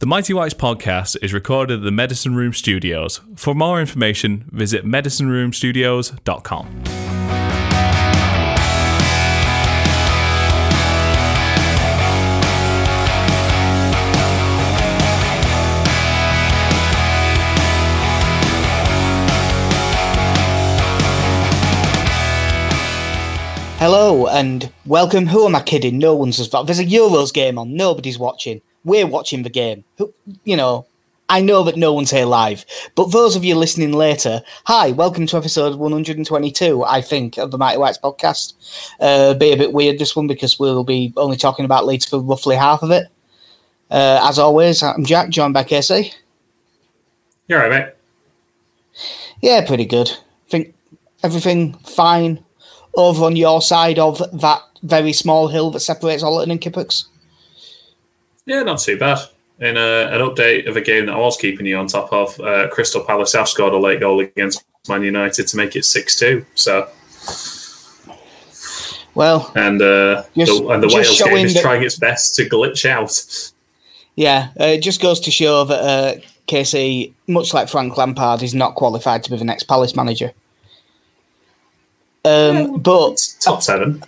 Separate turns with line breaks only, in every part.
The Mighty Whites podcast is recorded at the Medicine Room Studios. For more information, visit medicineroomstudios.com.
Hello and welcome. Who am I kidding? No one's as bad. There's a Euros game on. Nobody's watching. We're watching the game. You know, I know that no one's here live, but those of you listening later, hi, welcome to episode 122, I think, of the Mighty Whites podcast. Uh, be a bit weird this one because we'll be only talking about Leeds for roughly half of it. Uh, as always, I'm Jack, joined by Casey.
You're right, mate.
Yeah, pretty good. think everything fine over on your side of that very small hill that separates Ollerton and Kippax.
Yeah, not too bad. In a, an update of a game that I was keeping you on top of, uh, Crystal Palace have scored a late goal against Man United to make it 6 2. So.
Well,
and uh,
just-
the, and the Wales game is
that-
trying its best to glitch out.
yeah, uh, it just goes to show that uh, Casey, much like Frank Lampard, is not qualified to be the next Palace manager. Um, but
top seven.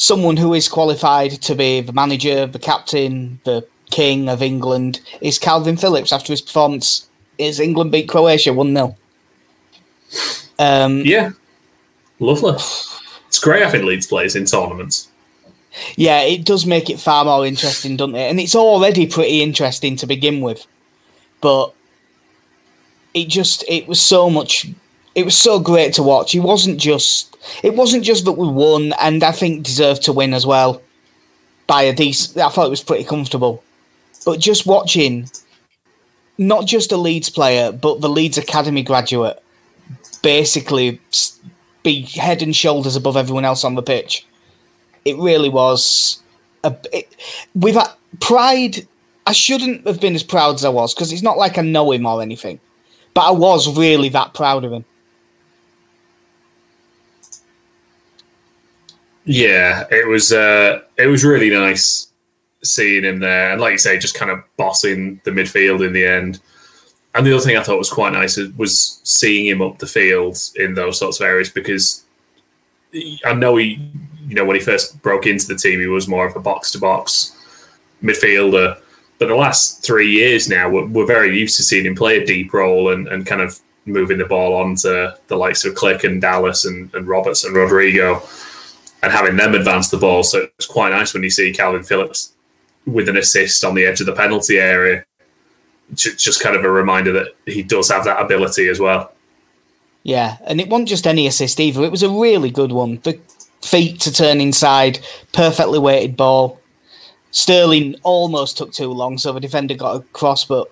Someone who is qualified to be the manager, the captain, the king of England is Kalvin Phillips after his performance. Is England beat Croatia 1 0. Um,
Yeah, lovely. It's great having Leeds players in tournaments.
Yeah, it does make it far more interesting, doesn't it? And it's already pretty interesting to begin with. But it just it was so much it was so great to watch. It wasn't just it wasn't just that we won and I think deserved to win as well by a decent I thought it was pretty comfortable. But just watching not just a Leeds player, but the Leeds Academy graduate basically be head and shoulders above everyone else on the pitch it really was a it, with pride i shouldn't have been as proud as i was because it's not like i know him or anything but i was really that proud of him
Yeah, it was uh, it was really nice seeing him there, and like you say, just kind of bossing the midfield in the end. And the other thing I thought was quite nice was seeing him up the field in those sorts of areas because I know he, you know, when he first broke into the team, he was more of a box to box midfielder. But the last three years now, we're, we're very used to seeing him play a deep role and, and kind of moving the ball onto the likes of Klich and Dallas and, and Roberts and Rodrigo and having them advance the ball. So it's quite nice when you see Kalvin Phillips with an assist on the edge of the penalty area. Just kind of a reminder that he does have that ability as well.
yeah and it wasn't just any assist either it was a really good one the feet to turn inside perfectly weighted ball sterling almost took too long so the defender got across but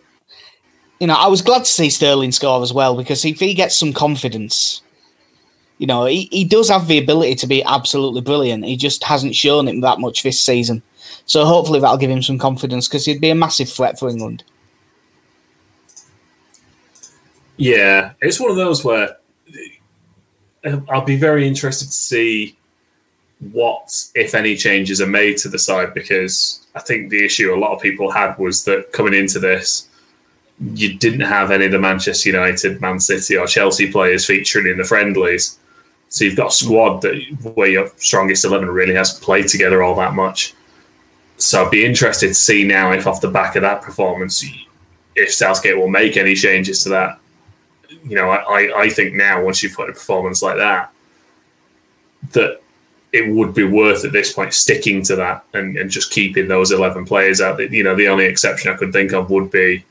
you know i was glad to see sterling score as well because if he gets some confidence you know, he, he does have the ability to be absolutely brilliant. He just hasn't shown it that much this season. So hopefully that'll give him some confidence because he'd be a massive threat for England.
Yeah, it's one of those where uh, I'll be very interested to see what, if any, changes are made to the side because I think the issue a lot of people had was that coming into this, you didn't have any of the Manchester United, Man City, or Chelsea players featuring in the friendlies. So you've got a squad that where your strongest eleven really hasn't played together all that much. So I'd be interested to see now if off the back of that performance, if Southgate will make any changes to that you know, I, I think now once you've put a performance like that, that it would be worth at this point sticking to that and, and just keeping those eleven players out. You know, the only exception I could think of would be.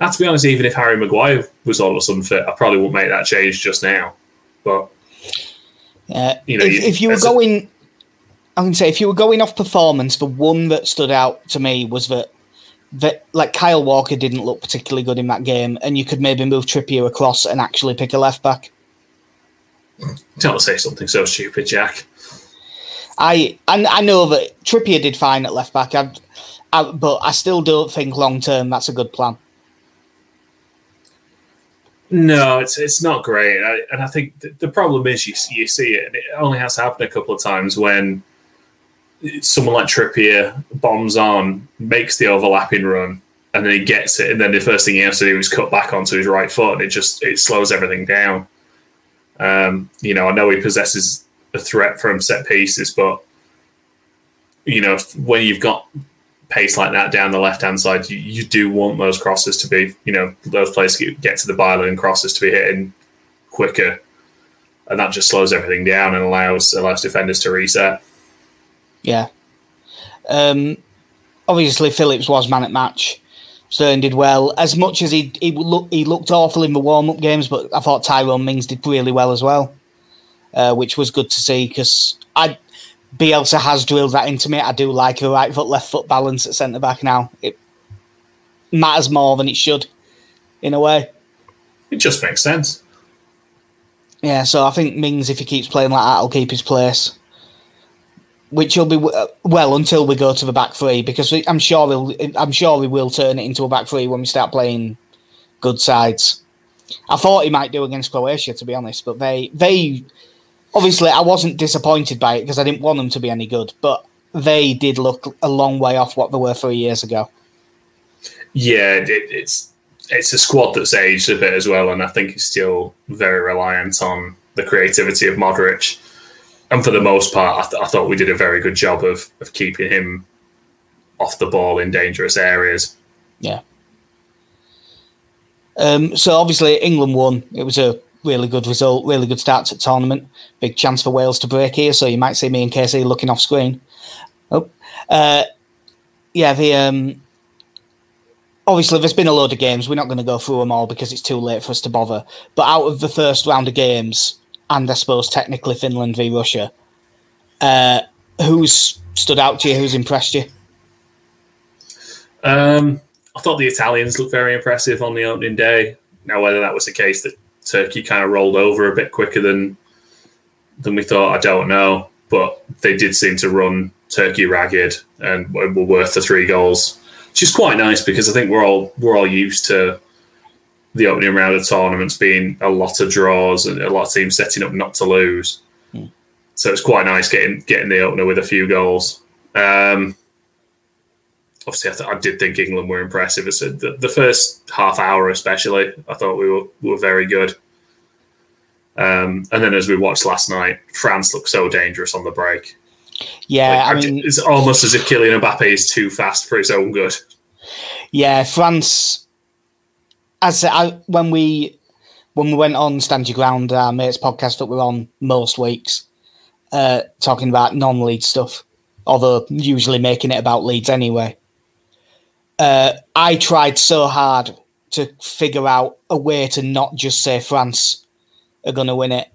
Now, to be honest, even if Harry Maguire was all of a sudden fit, I probably wouldn't make that change just now. But
Uh,
You know,
if,
you-
if you were
as a-
going, I can say if you were going off performance, the one that stood out to me was that that like Kyle Walker didn't look particularly good in that game, and you could maybe move Trippier across and actually pick a left back.
don't say something so stupid, Jack.
I and I know that Trippier did fine at left back, I, I, but I still don't think long term that's a good plan.
No, it's it's not great, I, and I think th- the problem is you see- you see it, and it only has to happen a couple of times when someone like Trippier bombs on, makes the overlapping run, and then he gets it, and then the first thing he has to do is cut back onto his right foot, and it just it slows everything down. Um, you know, I know he possesses a threat from set pieces, but you know, when you've got pace like that down the left hand side, you, you do want those crosses to be, you know, those players get, get to the byline crosses to be hitting quicker, and that just slows everything down and allows allows defenders to reset.
Yeah. Um, obviously, Phillips was man at match. Sterling did well. As much as he he, look, he looked awful in the warm up games, but I thought Tyrone Mings did really well as well, uh, which was good to see because I Bielsa has drilled that into me. I do like a right foot left foot balance at centre back now. It matters more than it should, in a way.
It just makes sense.
Yeah, so I think Mings, if he keeps playing like that, will keep his place which will be well until we go to the back three because I'm sure we'll, I'm sure we will turn it into a back three when we start playing good sides. I thought he might do against Croatia, to be honest, but they they obviously I wasn't disappointed by it because I didn't want them to be any good, but they did look a long way off what they were three years ago.
Yeah, it, it's it's a squad that's aged a bit as well, and I think it's still very reliant on the creativity of Modric and for the most part, I, th- I, thought we did a very good job of of keeping him off the ball in dangerous areas.
Yeah. Um, so obviously England won. It was a really good result, really good start to the tournament. Big chance for Wales to break here, so you might see me and Casey looking off screen. Oh, uh, yeah. The um, obviously there's been a load of games. We're not going to go through them all because it's too late for us to bother. But out of the first round of games, and I suppose technically Finland v Russia. Uh, who's stood out to you? Who's impressed you?
Um, I thought the Italians looked very impressive on the opening day. Now, whether that was the case that Turkey kind of rolled over a bit quicker than than we thought, I don't know. But they did seem to run Turkey ragged and were worth the three goals, which is quite nice because I think we're all we're all used to the opening round of tournaments being a lot of draws and a lot of teams setting up not to lose. Mm. So it's quite nice getting getting the opener with a few goals. Um, obviously, I, th- I, did think England were impressive. It's the, the, first half hour, especially, I thought we were were very good. Um, and then as we watched last night, France looked so dangerous on the break.
Yeah, like, I mean,
it's almost as if Kylian Mbappe is too fast for his own good.
Yeah, France as I, when we when we went on Stand Your Ground, our mates podcast that we're on most weeks, uh, talking about non-Leeds stuff, although usually making it about Leeds anyway. Uh, I tried so hard to figure out a way to not just say France are going to win it,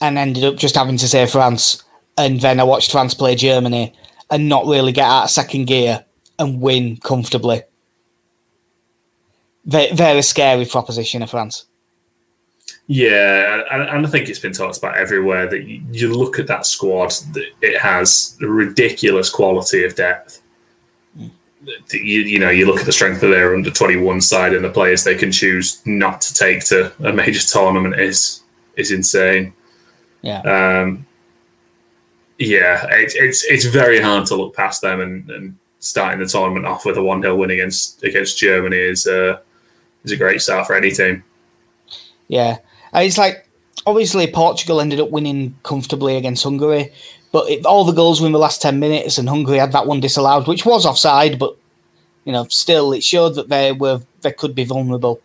and ended up just having to say France. And then I watched France play Germany and not really get out of second gear and win comfortably a scary proposition of France.
Yeah, and, I think it's been talked about everywhere that you look at that squad, it has a ridiculous quality of depth. You, you, know, you look at the strength of their under 21 side and the players they can choose not to take to a major tournament is is insane.
Yeah.
Um, yeah, it, it's it's very hard to look past them and, and starting the tournament off with a one 0 win against against Germany is uh, is a great start for any team.
Yeah, it's like obviously Portugal ended up winning comfortably against Hungary, but it, all the goals were in the last ten minutes, and Hungary had that one disallowed, which was offside, but you know, still it showed that they were they could be vulnerable.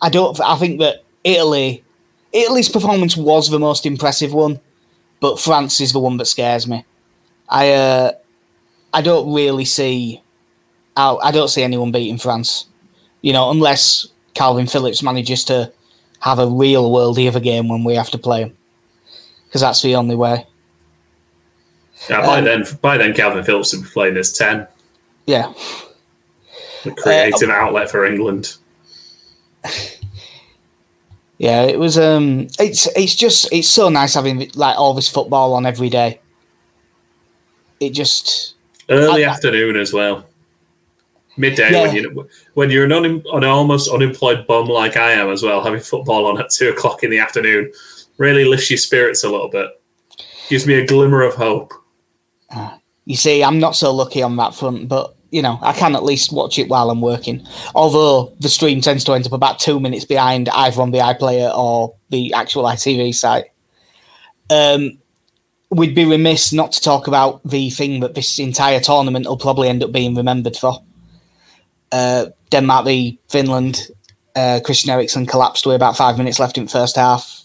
I don't. I think that Italy, Italy's performance was the most impressive one, but France is the one that scares me. I uh, I don't really see. I, I don't see anyone beating France you know, unless Kalvin Phillips manages to have a real worldie of a game when we have to play him, because that's the only way.
Yeah, by um, then, by then, Kalvin Phillips would be playing as ten.
Yeah,
the creative uh, outlet for England.
Yeah, it was. Um, it's it's just it's so nice having like all this football on every day. It just
early I, afternoon as well midday yeah. when you when you're an, un, an almost unemployed bum like I am as well, having football on at two o'clock in the afternoon really lifts your spirits a little bit. Gives me a glimmer of hope.
You see, I'm not so lucky on that front, but you know, I can at least watch it while I'm working. Although the stream tends to end up about two minutes behind either on the iPlayer or the actual ITV site. Um, we'd be remiss not to talk about the thing that this entire tournament will probably end up being remembered for. Uh, Denmark v Finland. Uh, Christian Eriksen collapsed with about five minutes left in the first half.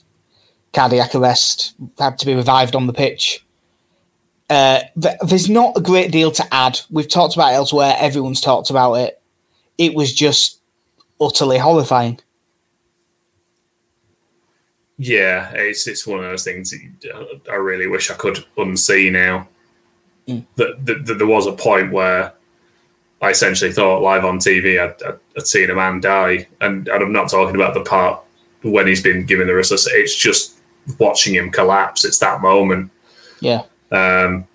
Cardiac arrest, had to be revived on the pitch. Uh, there's not a great deal to add. We've talked about it elsewhere. Everyone's talked about it. It was just utterly horrifying.
Yeah, it's it's one of those things I really wish I could unsee now. Mm. That, that, that, there was a point where I essentially thought live on TV I'd, I'd, I'd, seen a man die, and, and I'm not talking about the part when he's been given the resuscitation. It's just watching him collapse. It's that moment.
Yeah.
Um,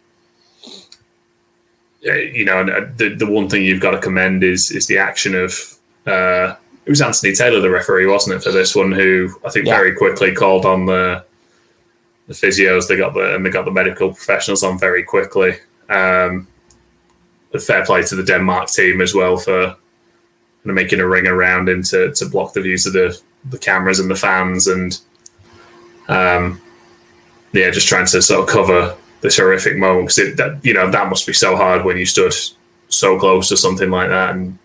you know, and uh, the the one thing you've got to commend is is the action of uh, it was Anthony Taylor, the referee, wasn't it, for this one? Who I think yeah. very quickly called on the the physios. They got the and they got the medical professionals on very quickly. Um, fair play to the Denmark team as well for making a ring around him to, to block the views of the, the cameras and the fans and um, yeah, just trying to sort of cover this horrific moment because that you know that must be so hard when you stood so close to something like that and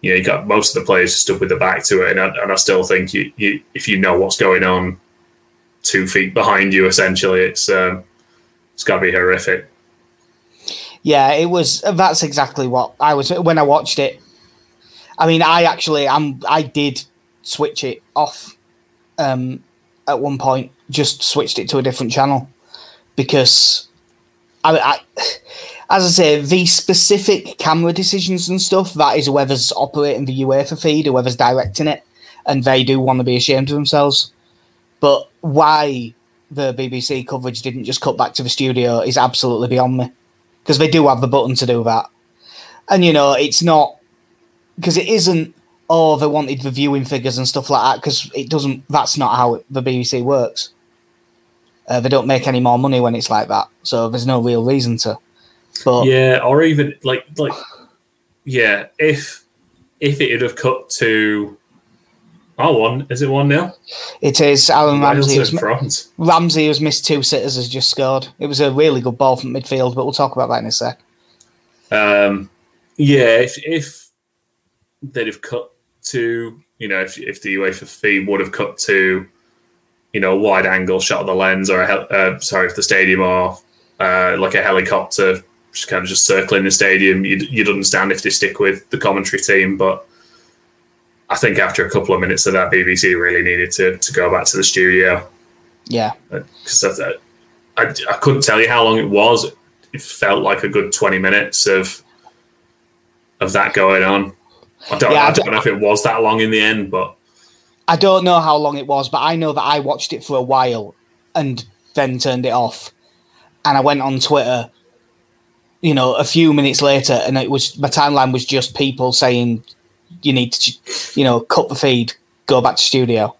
you know you got most of the players stood with the back to it and I, and I still think you, you, if you know what's going on two feet behind you essentially it's um, it's got to be horrific.
Yeah it was that's exactly what I was when I watched it. I mean I actually I'm I did switch it off um, at one point just switched it to a different channel because I, I, as I say, the specific camera decisions and stuff that is whoever's operating the UEFA feed, whoever's directing it, and they do want to be ashamed of themselves. But why the BBC coverage didn't just cut back to the studio is absolutely beyond me because they do have the button to do that, and you know it's not because it isn't. Oh, they wanted the viewing figures and stuff like that because it doesn't. That's not how it, the BBC works. Uh, they don't make any more money when it's like that, so there's no real reason to. But
yeah, or even like like yeah, if if it had have cut to oh one is it one now?
It is Aaron Ramsey. Was, Ramsey has missed two sitters has just scored. It was a really good ball from midfield, but we'll talk about that in a sec.
Um, yeah, if if they'd have cut to you know if if the UEFA fee would have cut to you know, wide angle shot of the lens, or a, uh, sorry, if the stadium or uh, like a helicopter, just kind of just circling the stadium, you'd, you'd understand if they stick with the commentary team. But I think after a couple of minutes of that, BBC really needed to to go back to the studio.
Yeah,
because uh, I, I, I couldn't tell you how long it was. It felt like a good twenty minutes of of that going on. I don't, yeah, I don't know if it was that long in the end, but
I don't know how long it was, but I know that I watched it for a while and then turned it off. And I went on Twitter, you know, a few minutes later, and it was my timeline was just people saying, "You need to, you know, cut the feed, go back to studio."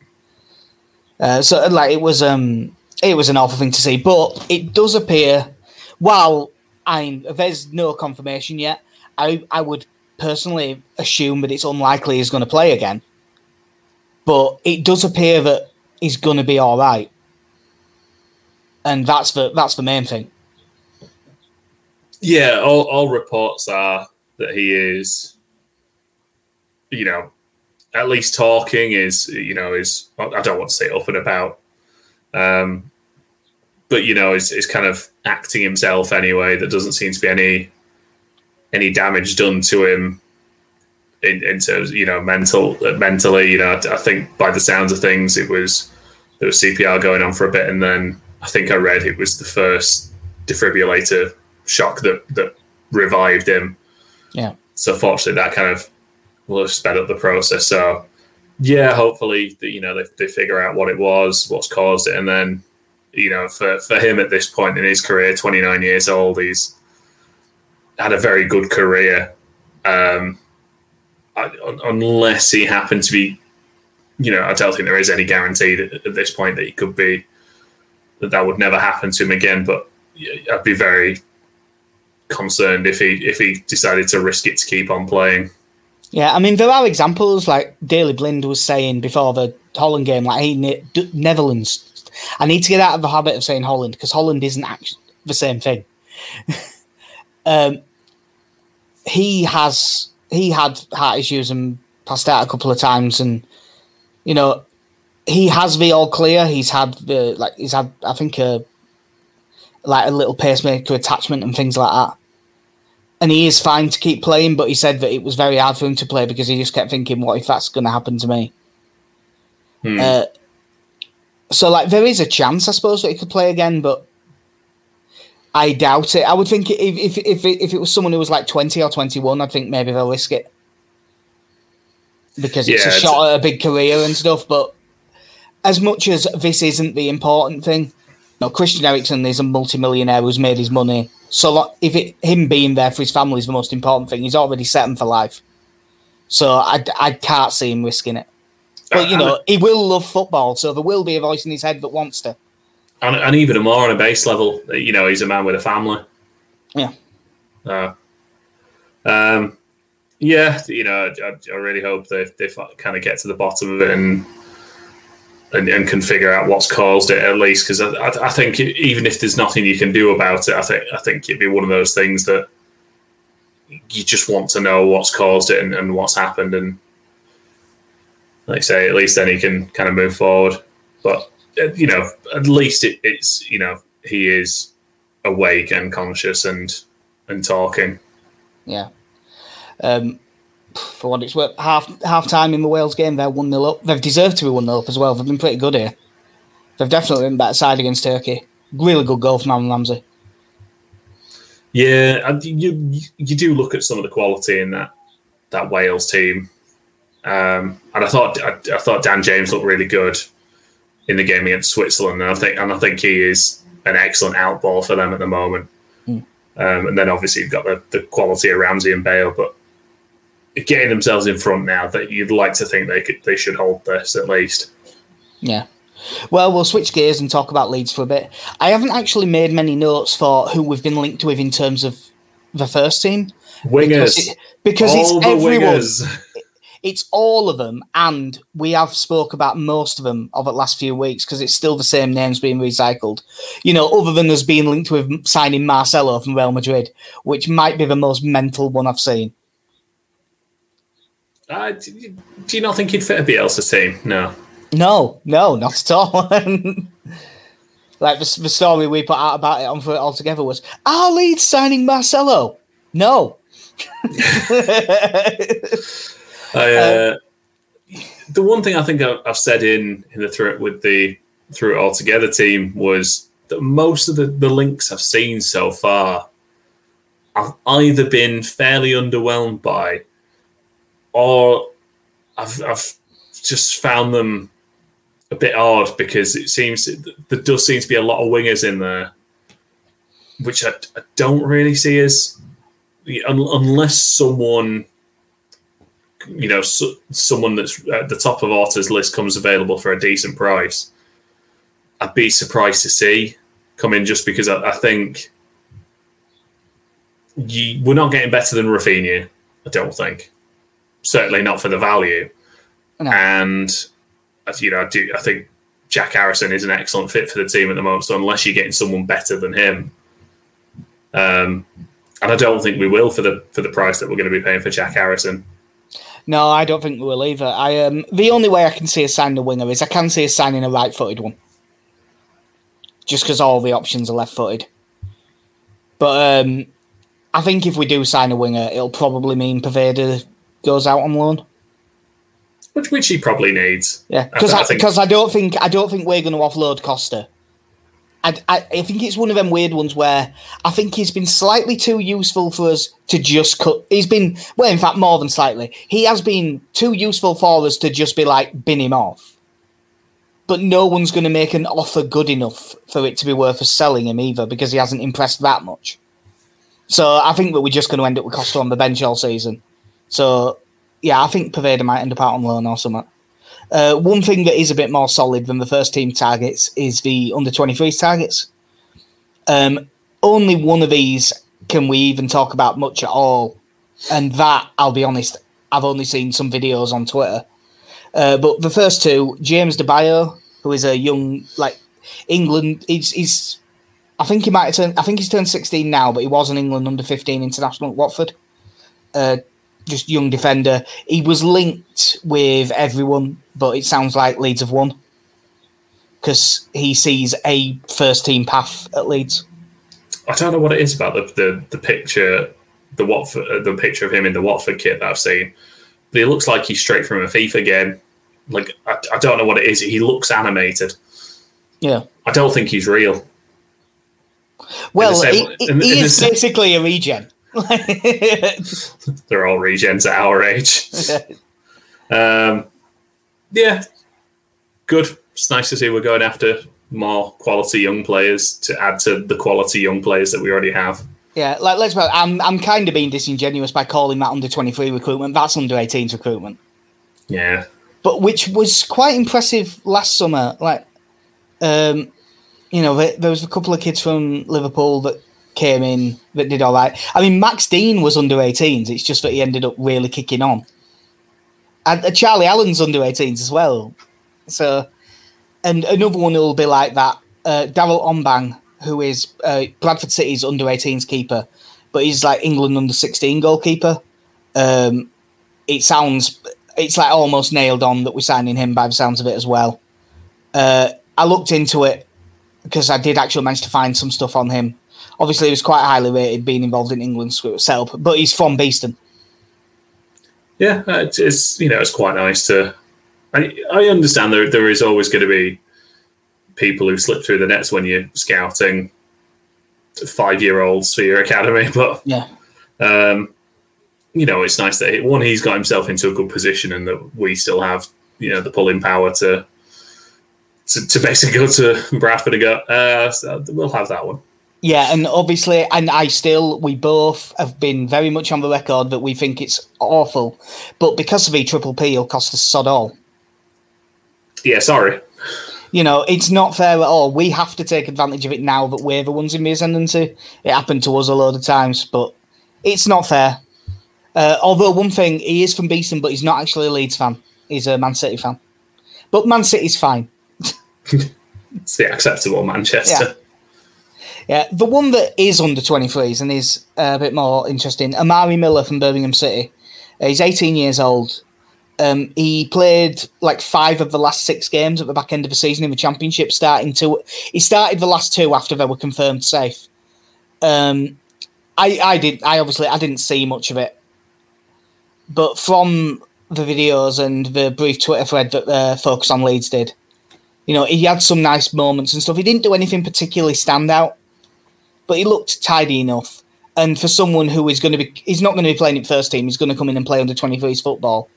Uh, so, like, it was um, it was an awful thing to see, but it does appear. While I there's no confirmation yet, I I would personally assume that it's unlikely he's going to play again but it does appear that he's going to be all right, and that's the that's the main thing.
Yeah, all, all reports are that he is, you know, at least talking is, you know, is I don't want to say up and about, um, but you know, is is kind of acting himself anyway. There doesn't seem to be any any damage done to him in, in terms, you know, mental mentally. You know, I think by the sounds of things, it was there was CPR going on for a bit, and then I think I read it was the first defibrillator shock that that revived him.
Yeah.
So fortunately, that kind of will have sped up the process. So yeah, hopefully, that you know they they figure out what it was, what's caused it, and then you know for for him at this point in his career, 29 years old, he's had a very good career. Um, unless he happened to be, you know, I don't think there is any guarantee that at this point that he could be that that would never happen to him again. But I'd be very concerned if he if he decided to risk it to keep on playing.
Yeah, I mean there are examples like Daley Blind was saying before the Holland game, like hey, ne- Netherlands. I need to get out of the habit of saying Holland because Holland isn't actually the same thing. um, he has he had heart issues and passed out a couple of times, and you know he has the all clear. He's had the like he's had I think a like a little pacemaker attachment and things like that. And he is fine to keep playing, but he said that it was very hard for him to play because he just kept thinking, "What if that's going to happen to me?"
Hmm.
Uh, so, like, there is a chance, I suppose, that he could play again, but I doubt it. I would think if if if it, if it was someone who was like twenty or twenty one, I'd think maybe they'll risk it because it's
Yeah,
a
it's-
shot at a big career and stuff. But as much as this isn't the important thing, you know, Christian Eriksen is a multimillionaire who's made his money. So lo- if it, him being there for his family is the most important thing, he's already set him for life. So I, I can't see him risking it. But you know, he will love football, so there will be a voice in his head that wants to.
And, and even more on a base level, you know, he's a man with a family.
Yeah.
Uh, um, yeah, you know, I, I really hope they they kind of get to the bottom of it and and, and can figure out what's caused it at least. Because I, I, I think even if there's nothing you can do about it, I think I think it'd be one of those things that you just want to know what's caused it and, and what's happened, and like I say, at least then he can kind of move forward. But you know, at least it, it's you know he is awake and conscious and and talking.
Yeah. Um, for what it's worth, half half time in the Wales game, they're one 0 up. They've deserved to be one 0 up as well. They've been pretty good here. They've definitely been better side against Turkey. Really good goal from Aaron Ramsey.
Yeah, and you you do look at some of the quality in that that Wales team, um, and I thought I, I thought Dan James looked really good in the game against Switzerland, and I think and I think he is an excellent outball for them at the moment.
Mm.
Um, and then obviously you've got the, the quality of Ramsey and Bale, but getting themselves in front now, that you'd like to think they could they should hold this at least.
Yeah. Well, we'll switch gears and talk about Leeds for a bit. I haven't actually made many notes for who we've been linked with in terms of the first team
Wingers,
because, it- because it's
the
everyone.
wingers.
It's all of them, and we have spoke about most of them over the last few weeks because it's still the same names being recycled. You know, other than us being linked with signing Marcelo from Real Madrid, which might be the most mental one I've seen.
Uh, do, you- do you not think he'd fit a Bielsa team? No.
No, no, not at all. like the, the story we put out about it on for it altogether was our lead signing Marcelo. No.
I, uh, the one thing I think I've, I've said in in the through it with the through it all together team was that most of the, the links I've seen so far, I've either been fairly underwhelmed by, or I've I've just found them a bit odd because it seems there does seem to be a lot of wingers in there, which I, I don't really see as unless someone you know, so, someone that's at the top of Orta's list comes available for a decent price, I'd be surprised to see come in just because I, I think you, we're not getting better than Raphinha. I don't think, certainly not for the value.
No.
And as you know, I do I think Jack Harrison is an excellent fit for the team at the moment. So unless you're getting someone better than him, um, and I don't think we will for the for the price that we're going to be paying for Jack Harrison.
No, I don't think we will either. I um the only way I can see us signing a winger is I can see us signing a right footed one. Just because all the options are left footed. But um I think if we do sign a winger, it'll probably mean Poveda goes out on loan.
which which he probably needs.
Yeah, because
I
I,
think-
I, don't think I don't think we're going to offload Costa. I, I I think it's one of them weird ones where I think he's been slightly too useful for us to just cut. He's been well, in fact, more than slightly. He has been too useful for us to just be like bin him off. But no one's going to make an offer good enough for it to be worth us selling him either because he hasn't impressed that much. So I think that we're just going to end up with Costa on the bench all season. So yeah, I think Poveda might end up out on loan or something. Uh, one thing that is a bit more solid than the first team targets is the under 23s targets. Um, only one of these can we even talk about much at all? And that, I'll be honest, I've only seen some videos on Twitter. Uh, but the first two, James Debayo, who is a young like England, he's, he's I think he might have turned. I think he's turned sixteen now, but he was an England under fifteen international at Watford. Uh, just young defender. He was linked with everyone, but it sounds like Leeds have won because he sees a first team path at Leeds.
I don't know what it is about the the, the picture, the Watford, uh, the picture of him in the Watford kit that I've seen. But he looks like he's straight from a FIFA game. Like I, I don't know what it is. He looks animated.
Yeah,
I don't think he's real.
Well, he, he
the
is basically a regen.
They're all regens at our age. Um, yeah, good. It's nice to see we're going after more quality young players to add to the quality young players that we already have.
yeah, like let's. I'm I'm kind of being disingenuous by calling that under twenty three recruitment. That's under 18s recruitment.
Yeah,
but which was quite impressive last summer. Like, um, you know, there, there was a couple of kids from Liverpool that came in that did all right. I mean, Max Dean was under 18s. It's just that he ended up really kicking on. And uh, Charlie Allen's under 18s as well. So, and another one will be like that. Uh, Daryl Ombang, who is uh, Bradford City's under 18s keeper, but he's like England under 16 goalkeeper. Um, it sounds it's like almost nailed on that we're signing him by the sounds of it as well. Uh, I looked into it because I did actually manage to find some stuff on him. Obviously, he was quite highly rated, being involved in England's setup, but he's from Beeston.
yeah, uh, it's, it's you know it's quite nice to. I I understand there there is always going to be people who slip through the nets when you're scouting five year olds for your academy, but
Yeah,
um, you know, it's nice that one he's got himself into a good position, and that we still have you know the pulling power to to, to basically go to Bradford and go. Uh, so we'll have that one.
Yeah, and obviously, and I still, we both have been very much on the record that we think it's awful, but because of E Triple P, it'll cost us sod all.
Yeah, sorry.
You know, it's not fair at all. We have to take advantage of it now that we're the ones in the ascendancy. It happened to us a load of times, but it's not fair. Uh, although one thing, he is from Beeston, but he's not actually a Leeds fan. He's a Man City fan. But Man City's fine.
It's the acceptable Manchester.
Yeah, the one that is under 23s and is uh, a bit more interesting, Amari Miller from Birmingham City. Uh, he's 18 years old. Um, he played like five of the last six games at the back end of the season in the championship, starting to. He started the last two after they were confirmed safe. Um, I, I did. I obviously I didn't see much of it, but from the videos and the brief Twitter thread that uh, Focus on Leeds did, you know, he had some nice moments and stuff. He didn't do anything particularly stand out but he looked tidy enough. And for someone who is going to be, he's not going to be playing at first team. He's going to come in and play under 23s football.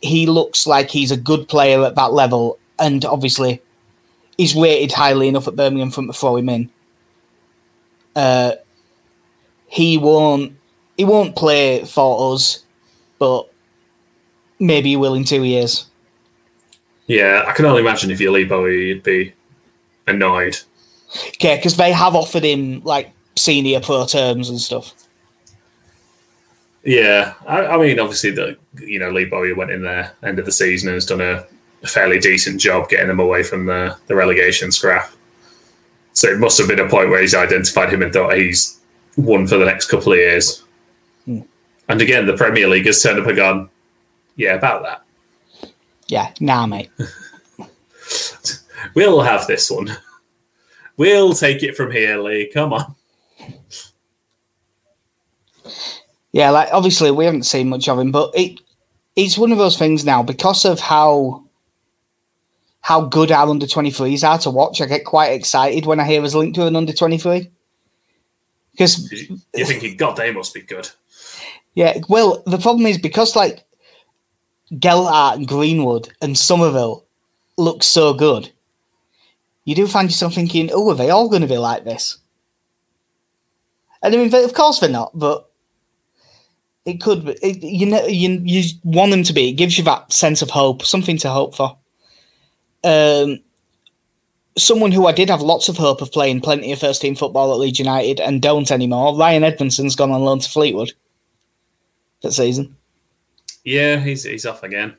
He looks like he's a good player at that level, and obviously, he's rated highly enough at Birmingham for to throw him in. Uh, he won't, he won't play for us, but maybe he will in two years.
Yeah, I can only imagine if you're Lee Bowyer, you'd be annoyed.
Okay, because they have offered him like senior pro terms and stuff.
Yeah, I, I mean, obviously, the you know Lee Bowyer went in there end of the season and has done a, a fairly decent job getting them away from the, the relegation scrap. So it must have been a point where he's identified him and thought he's won for the next couple of years. Hmm. And again, the Premier League has turned up and gone, yeah, about that.
Yeah, nah, mate.
We'll have this one. We'll take it from here, Lee. Come on.
Yeah, like obviously we haven't seen much of him, but it it's one of those things now because of how how good our under twenty threes are to watch. I get quite excited when I hear us linked to an under twenty three. Because
You're thinking, God, they must be good.
yeah, well, the problem is because like Gelhardt and Greenwood and Summerville look so good, you do find yourself thinking, "Oh, are they all going to be like this?" And I mean, of course they're not, but it could be. It, you know, you you want them to be. It gives you that sense of hope, something to hope for. Um, someone who I did have lots of hope of playing plenty of first team football at Leeds United and don't anymore. Ryan Edmondson's gone on loan to Fleetwood that season.
Yeah, he's he's off again.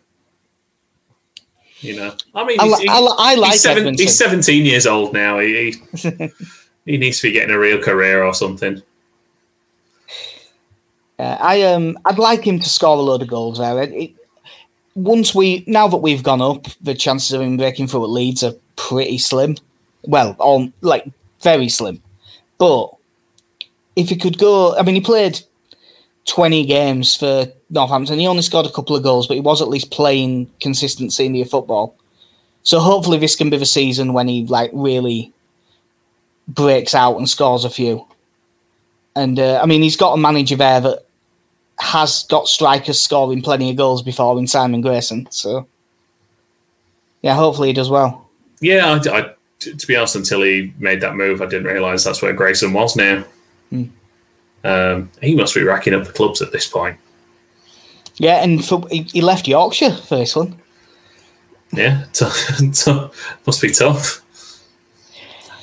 You know, I mean,
I,
he's,
li- I, li- I like
he's, seven, he's 17 years old now. He, he he needs to be getting a real career or something.
Uh, I um, I'd like him to score a load of goals there. It, it, once we now that we've gone up, the chances of him breaking through at Leeds are pretty slim. Well, on like very slim. But if he could go, I mean, he played twenty games for Northampton. He only scored a couple of goals, but he was at least playing consistent senior football. So hopefully, this can be the season when he like really breaks out and scores a few. And uh, I mean, he's got a manager there that has got strikers scoring plenty of goals before in Simon Grayson. So, yeah, hopefully he does well.
Yeah, I, I- to be honest, until he made that move, I didn't realise that's where Grayson was now.
Hmm.
Um, he must be racking up the clubs at this point.
Yeah, and for, he, left Yorkshire for this one.
Yeah, t- t- must be tough.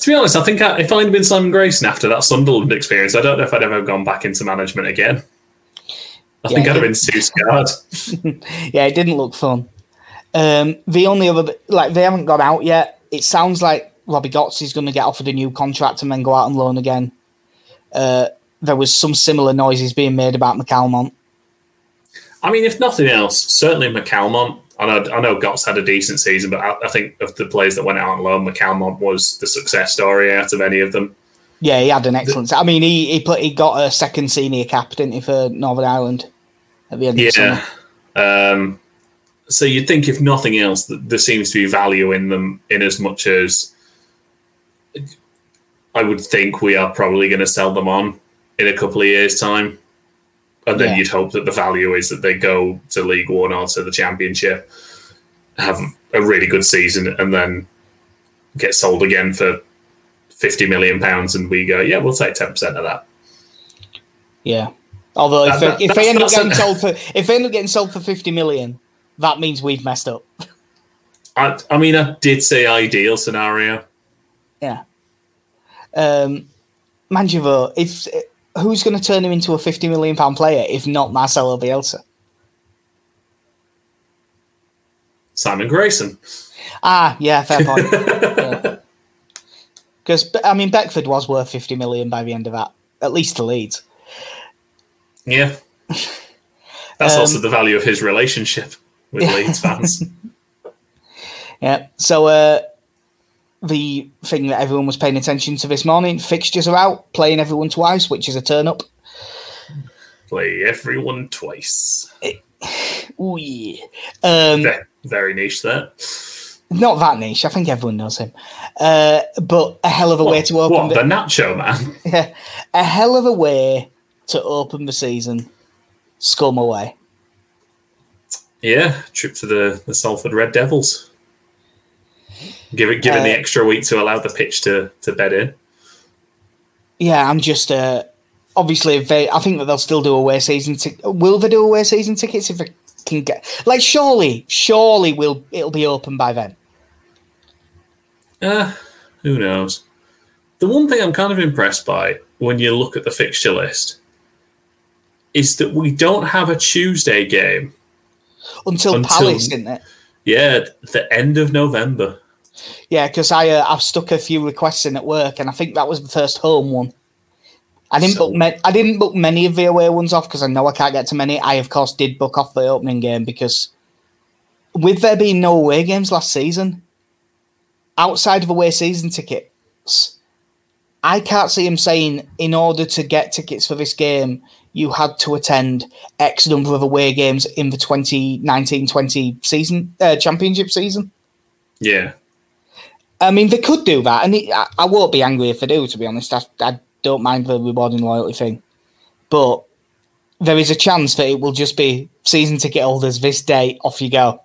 To be honest, I think I, if I'd been Simon Grayson after that Sunderland experience, I don't know if I'd ever gone back into management again. I think I'd have been too scarred.
Yeah, it didn't look fun. Um, the only other, like, they haven't got out yet. It sounds like Robbie Gotts is going to get offered a new contract and then go out on loan again. Uh, there was some similar noises being made about McCalmont.
I mean, if nothing else, certainly McCalmont. I know, I know Gotts had a decent season, but I, I think of the players that went out on loan, McCalmont was the success story out of any of them.
Yeah, he had an excellent. I mean, he he, put, he got a second senior cap, didn't he, for Northern Ireland at the end of the summer.
Yeah. Um, so you'd think, if nothing else, that there seems to be value in them in as much as I would think we are probably going to sell them on in a couple of years' time. And then
Yeah.
you'd hope that the value is that they go to League One or to the Championship, have a really good season, and then get sold again for fifty million pounds, and we go, yeah, we'll take ten percent of that.
Yeah. Although if,
That-
if they end up getting sold for if they end up getting sold for fifty million, that means we've messed up.
I, I mean, I did say ideal scenario.
Yeah. Um, Mangivo, if who's going to turn him into a fifty million pound player if not Marcelo Bielsa?
Simon Grayson.
Ah, yeah, fair point. Because I mean, Beckford was worth fifty million by the end of that, at least to Leeds.
Yeah. That's
Um,
also the value of his relationship with Leeds fans.
Yeah. So uh, the thing that everyone was paying attention to this morning, fixtures are out, playing everyone twice, which is a turn up.
Play everyone twice.
Ooh, yeah. Um,
Ve- Very niche there.
not that niche. I think everyone knows him. Uh, but a hell of a way to open
what,
the,
the Nacho man?
Yeah, a hell of a way to open the season. Scum away.
Yeah, trip to the, the Salford Red Devils. Give it, given the
Uh,
extra week to allow the pitch to, to bed in.
Yeah, I'm just uh, obviously they. I think that they'll still do away season. Tic- will they do away season tickets if they can get? Like, surely, surely, will it'll be open by then.
Uh, who knows? The one thing I'm kind of impressed by when you look at the fixture list is that we don't have a Tuesday game.
Until,
Until-
Palace, didn't it?
Yeah, the end of November.
Yeah, because I uh, I've stuck a few requests in at work, and I think that was the first home one. I didn't
So-
book ma- I didn't book many of the away ones off because I know I can't get to many. I of course did book off the opening game because with there being no away games last season, outside of away season tickets, I can't see him saying in order to get tickets for this game you had to attend X number of away games in the 2019-20 season uh, championship season.
Yeah.
I mean, they could do that, and it, I, I won't be angry if they do. To be honest, I, I don't mind the rewarding loyalty thing, but there is a chance that it will just be season ticket holders this day. Off you go,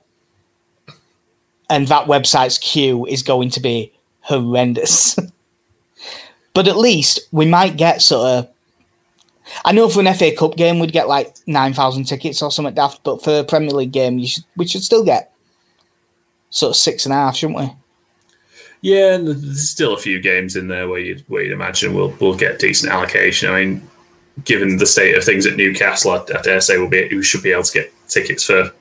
and that website's queue is going to be horrendous. but at least we might get sort of. I know for an FA Cup game we'd get like nine thousand tickets or something daft, but for a Premier League game, you should we should still get sort of six and a half, shouldn't we?
Yeah, and there's still a few games in there where you'd, where you'd imagine we'll we'll get decent allocation. I mean, given the state of things at Newcastle, I, I dare say we'll be we should be able to get tickets for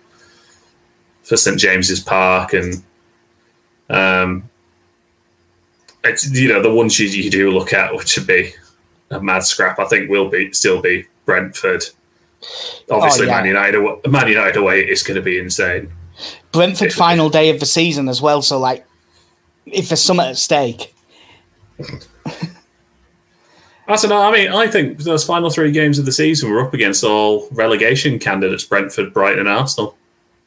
for St James's Park and um, it's, you know the ones you, you do look at, which would be a mad scrap. I think will be still be Brentford. Obviously,
Oh, yeah.
Man United. Man United away is going to be insane.
Brentford final day of the season as well. So like, if there's something at stake,
I don't know. I mean, I think those final three games of the season were up against all relegation candidates: Brentford, Brighton, and Arsenal.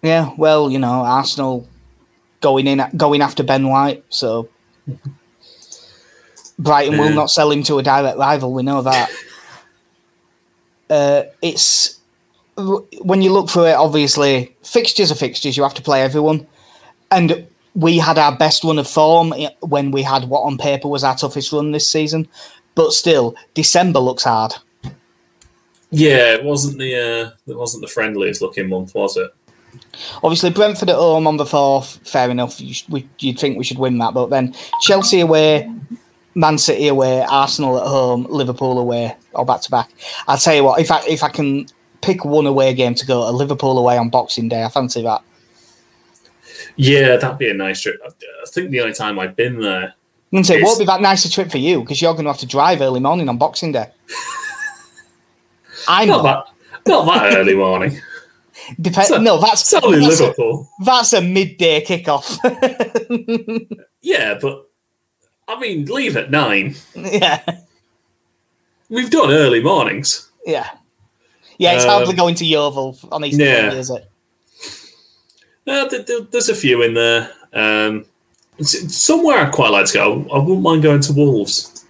yeah. Well, you know, Arsenal going in going after Ben White, so Brighton will not sell him to a direct rival. We know that. Uh, it's when you look through it. Obviously, fixtures are fixtures. You have to play everyone, and we had our best run of form when we had what on paper was our toughest run this season. But still, December looks hard.
Yeah, it wasn't the uh, it wasn't the friendliest looking month, was it?
Obviously, Brentford at home on the fourth, fair enough. You sh- we, you'd think we should win that, but then Chelsea away, Man City away, Arsenal at home, Liverpool away, all back to back. I'll tell you what, if I if I can pick one away game to go to Liverpool away on Boxing Day, I fancy that.
Yeah, that'd be a nice trip. I think the only time I've been there.
I'm gonna say it
It's-
won't be that nice a trip for you because you're going to have to drive early morning on Boxing Day. I'm
Not
not.
that, not that early morning.
Dep-
So-
no, that's
only
that's, a,
Liverpool.
that's a midday kickoff.
Yeah, but I mean, leave at nine.
yeah,
We've done early mornings.
yeah, yeah. It's
Um,
hardly going to Yeovil on Easter
yeah.
Monday, is it?
Uh, th- th- there's a few in there. Um, somewhere I'd quite like to go. I wouldn't mind going to Wolves.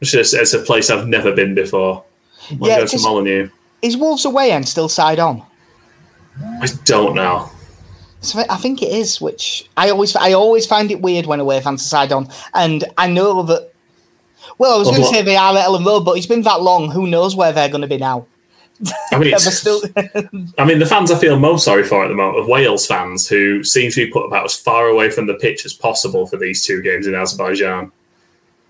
It's just it's a place I've never been before. I
Yeah,
go to Molyneux.
Is Wolves away end still side on?
I don't know.
So I think it is, which I always I always find it weird when away fans are side on, and I know that. Well, I was going to say they are at Elland Road, but it's been that long. Who knows where they're going to be now?
I mean,
Yeah, still,
I mean, the fans I feel most sorry for at the moment are Wales fans who seem to be put about as far away from the pitch as possible for these two games in Azerbaijan.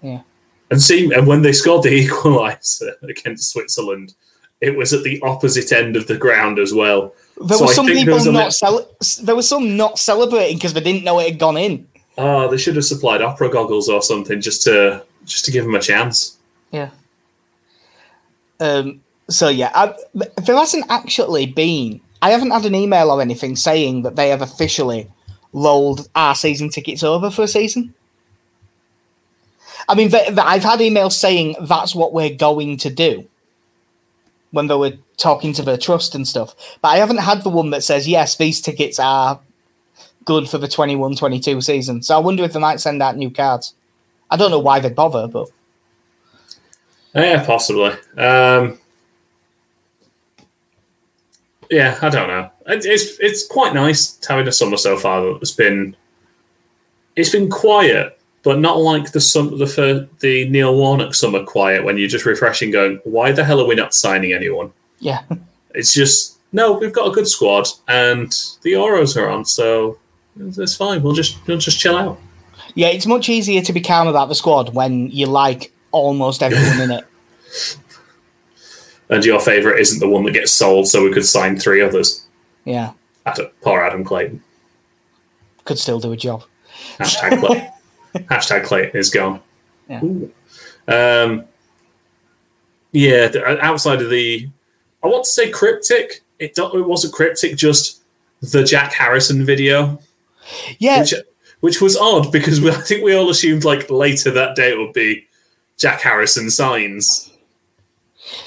Yeah.
And see, and when they scored the equaliser against Switzerland, it was at the opposite end of the ground as well.
there
So
were some people
there
not cel- there were some not celebrating because they didn't know it had gone in.
Oh, they should have supplied opera goggles or something just to just to give them a chance.
Yeah. Um. So yeah, I, there hasn't actually been. I haven't had an email or anything saying that they have officially rolled our season tickets over for a season. I mean, I've had emails saying that's what we're going to do when they were talking to the trust and stuff, but I haven't had the one that says yes, these tickets are good for the 21-22 season. So I wonder if they might send out new cards. I don't know why they'd bother, but
Yeah, possibly. Um, yeah, I don't know. It's it's quite nice having a summer so far. It's been it's been quiet, but not like the sum the fir- the Neil Warnock summer quiet when you're just refreshing, going, "Why the hell are we not signing anyone?"
yeah.
It's just no, we've got a good squad, and the Euros are on, so it's fine. We'll just we'll just chill out.
Yeah, it's much easier to be calm about the squad when you like almost everyone in it.
And your favourite isn't the one that gets sold, so we could sign three others.
Yeah,
Adam, poor Adam Clayton.
could still do a job.
Hashtag Clayton. Hashtag Clayton is gone.
Yeah.
Um, yeah, outside of the, I want to say cryptic. It, don't, it wasn't cryptic, just the Jack Harrison video,
Yeah,
which which was odd because we, I think we all assumed like later that day it would be Jack Harrison signs.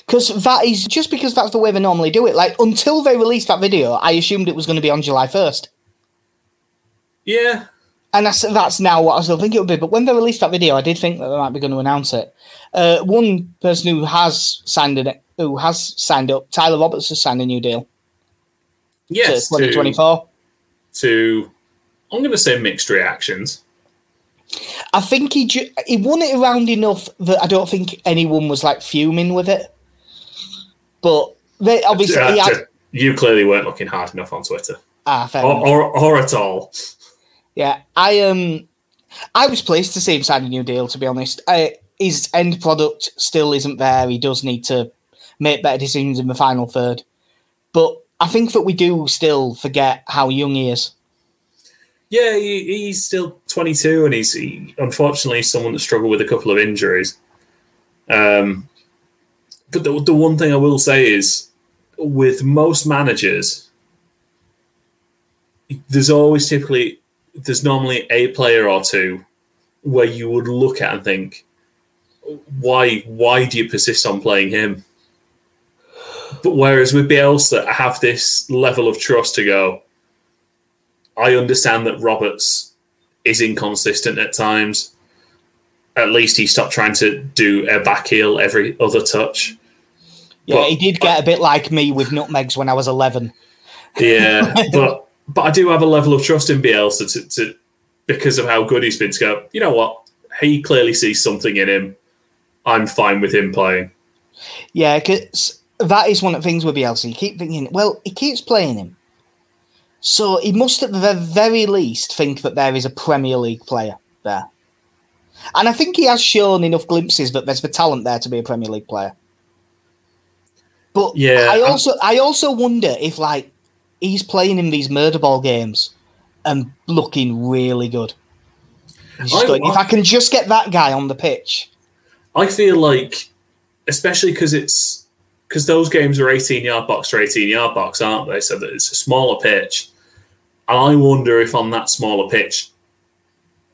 Because that is just because that's the way they normally do it. Like until they released that video, I assumed it was going to be on July first,
Yeah,
and that's that's now what I still think it would be. But when they released that video, I did think that they might be going to announce it. Uh, one person who has signed it, who has signed up, Tyler Roberts has signed a new deal
yes,
twenty twenty four.
to I'm going to say mixed reactions.
I think he ju- he won it around enough that I don't think anyone was like fuming with it. But they obviously
Uh,
had,
you clearly weren't looking hard enough on Twitter,
ah
or, or, or at all.
Yeah, I um, I was pleased to see him sign a new deal. To be honest, I, his end product still isn't there. He does need to make better decisions in the final third, but I think that we do still forget how young he is.
Yeah, he, he's still 22, and he's he, unfortunately someone that struggled with a couple of injuries. Um, but the, the one thing I will say is, with most managers, there's always typically there's normally a player or two where you would look at and think, why why do you persist on playing him? But whereas with Bielsa, I have this level of trust to go. I understand that Roberts is inconsistent at times. At least he stopped trying to do a back heel every other touch.
Yeah, but, he did get a bit like me with nutmegs when I was eleven.
Yeah, but but I do have a level of trust in Bielsa to, to because of how good he's been to go. You know what? He clearly sees something in him. I'm fine with him playing.
Yeah, because that is one of the things with Bielsa. You keep thinking, well, he keeps playing him. So he must at the very least think that there is a Premier League player there. And I think he has shown enough glimpses that there's the talent there to be a Premier League player. But yeah, I also I'm... I also wonder if like he's playing in these murder ball games and looking really good. I, going, if I can just get that guy on the pitch.
I feel like especially because it's because those games are 18 yard box to 18 yard box, aren't they? So that it's a smaller pitch. And I wonder if on that smaller pitch,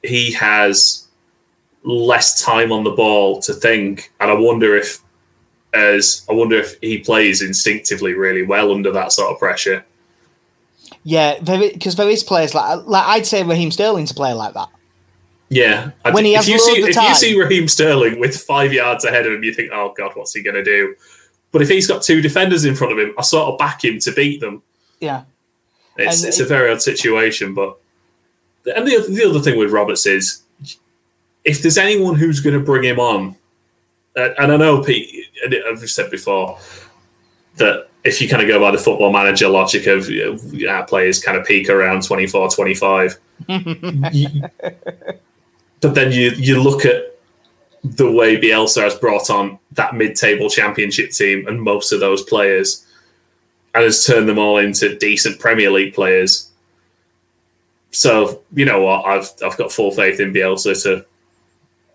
he has less time on the ball to think. And I wonder if, as I wonder if he plays instinctively really well under that sort of pressure.
Yeah, because there is players like like I'd say Raheem Sterling's a player like that.
Yeah, when he has if you see if time, you see Raheem Sterling with five yards ahead of him, you think, "Oh God, what's he going to do?" But if he's got two defenders in front of him, I sort of back him to beat them.
Yeah,
it's and it's it, a very odd situation. But and the the other thing with Roberts is, if there's anyone who's going to bring him on, uh, and I know Pete, I've said before that if you kind of go by the football manager logic of you know, our players kind of peak around 24, 25. you, but then you you look at the way Bielsa has brought on that mid-table championship team and most of those players, and has turned them all into decent Premier League players. So you know what, I've I've got full faith in Bielsa to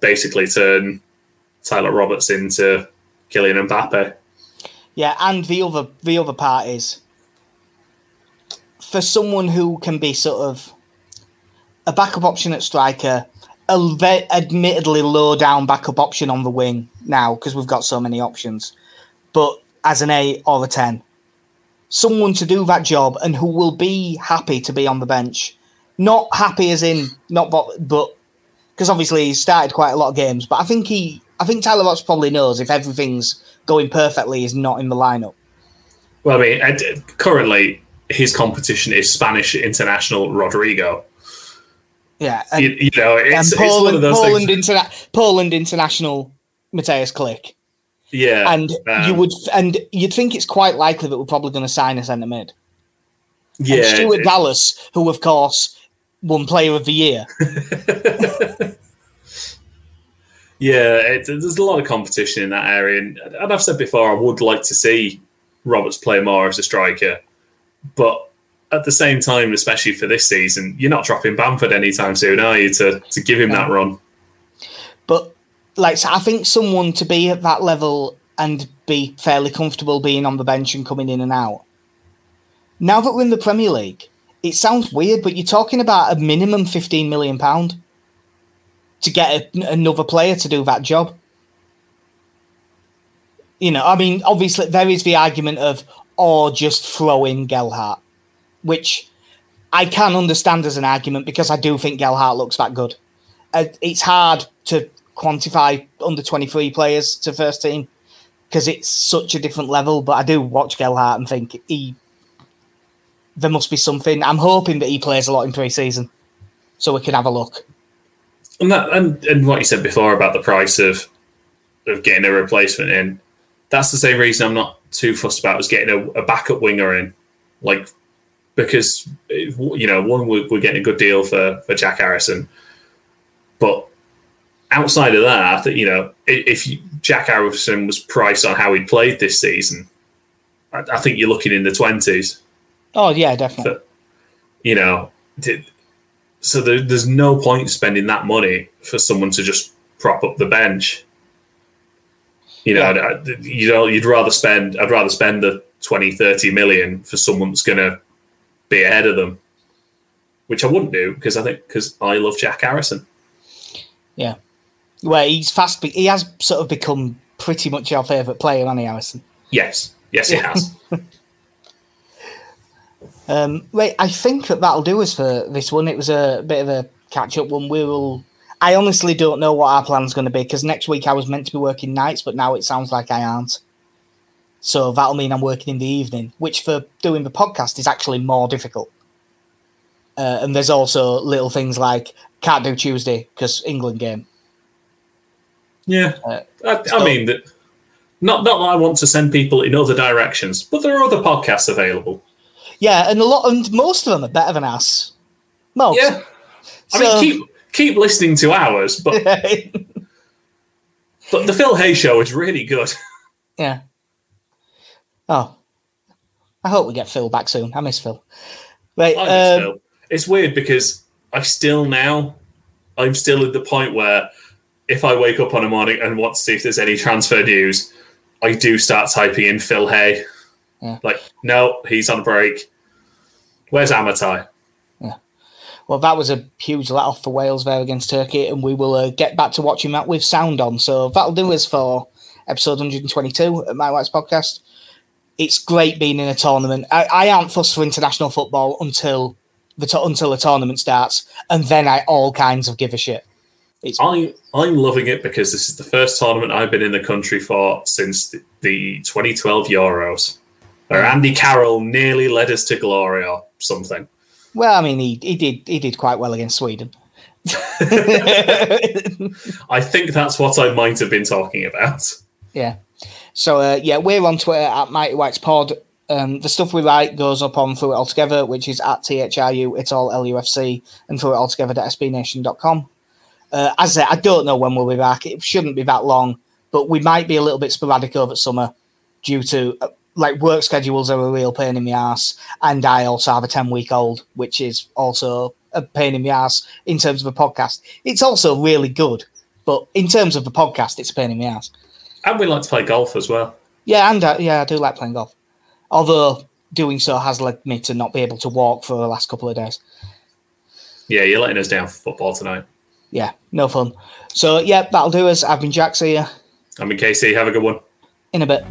basically turn Tyler Roberts into Kylian Mbappe.
Yeah, and the other the other part is for someone who can be sort of a backup option at striker a ve- admittedly low down backup option on the wing now because we've got so many options. But as an eight or a ten, someone to do that job and who will be happy to be on the bench. Not happy as in not but but because obviously he started quite a lot of games. But I think he, I think Tyler Watts probably knows if everything's going perfectly, he's not in the lineup.
Well, I mean, uh, currently his competition is Spanish international Rodrigo.
Yeah,
and, you, you know, it's,
Poland,
it's one of those
Poland,
things.
Interna- Poland international Mateusz Klich.
Yeah,
and um, you would, and you'd think it's quite likely that we're probably going to sign a centre mid.
Yeah, and
Stuart it, Dallas, who of course won Player of the Year.
yeah, it, there's a lot of competition in that area, and, and I've said before, I would like to see Roberts play more as a striker, but at the same time, especially for this season, you're not dropping Bamford anytime soon, are you? To to give him that run.
But like, I think someone to be at that level and be fairly comfortable being on the bench and coming in and out. Now that we're in the Premier League, it sounds weird, but you're talking about a minimum fifteen million pound to get a, another player to do that job. You know, I mean, obviously there is the argument of, or just throw in Gelhardt which I can understand as an argument because I do think Gelhardt looks that good. Uh, it's hard to quantify under 23 players to first team because it's such a different level, but I do watch Gelhardt and think he there must be something. I'm hoping that he plays a lot in pre-season so we can have a look.
And that and, and what you said before about the price of of getting a replacement in, that's the same reason I'm not too fussed about was getting a, a backup winger in. Like because you know one we're, we're getting a good deal for for Jack Harrison, but outside of that, I think you know if Jack Harrison was priced on how he played this season, I, I think you're looking in the twenties.
Oh yeah, definitely.
For, you know, so there, there's no point spending that money for someone to just prop up the bench. You know, yeah. you know, you'd rather spend. I'd rather spend the 20, 30 million for someone that's going to be ahead of them, which I wouldn't do because I think because I love Jack Harrison.
Yeah, well, he's fast. He has sort of become pretty much our favourite player, hasn't he, Harrison?
Yes, yes, he has.
um, wait, I think that that'll do us for this one. It was a bit of a catch up one. We will. I honestly don't know what our plan's going to be because next week I was meant to be working nights, but now it sounds like I aren't. So that'll mean I'm working in the evening, which for doing the podcast is actually more difficult. Uh, and there's also little things like can't do Tuesday because England game.
Yeah, uh, I, so, I, mean that. Not not that I want to send people in other directions, but there are other podcasts available.
Yeah, and a lot, and most of them are better than us. Most.
Yeah, I so, mean, keep keep listening to ours, but but the Phil Hay show is really good.
Yeah. Oh, I hope we get Phil back soon. I miss Phil.
Right, I miss um, Phil. It's weird because I still now, I'm still at the point where if I wake up on a morning and want to see if there's any transfer news, I do start typing in Phil Hay. Yeah. Like, no, he's on a break. Where's Amatai?
Yeah. Well, that was a huge let off for Wales there against Turkey, and we will uh, get back to watching that with sound on. So that'll do us for episode 122 at Mighty Whites Podcast it's great being in a tournament. I, I aren't fussed for international football until the to- until the tournament starts, and then I all kinds of give a shit.
It's- I I'm loving it because this is the first tournament I've been in the country for since the, the 2012 Euros, where mm. Andy Carroll nearly led us to glory or something.
Well, I mean, he, he did he did quite well against Sweden.
I think that's what I might have been talking about.
Yeah. So uh, yeah, we're on Twitter at Mighty Whites Pod. Um, the stuff we write goes up on Through It All Together, which is at THRU, it's all LUFC, and through it all together.sbnation.com. Uh, as I said, I don't know when we'll be back. It shouldn't be that long, but we might be a little bit sporadic over summer due to uh, like work schedules are a real pain in the ass. And I also have a 10 week old, which is also a pain in the ass in terms of a podcast. It's also really good, but in terms of the podcast, it's a pain in the ass.
And we like to play golf as well.
Yeah, and uh, yeah, I do like playing golf. Although doing so has led me to not be able to walk for the last couple of days.
Yeah, you're letting us down for football tonight.
Yeah, no fun. So yeah, that'll do us. I've been Jack. See ya.
I'm in KC. Have a good one.
In a bit.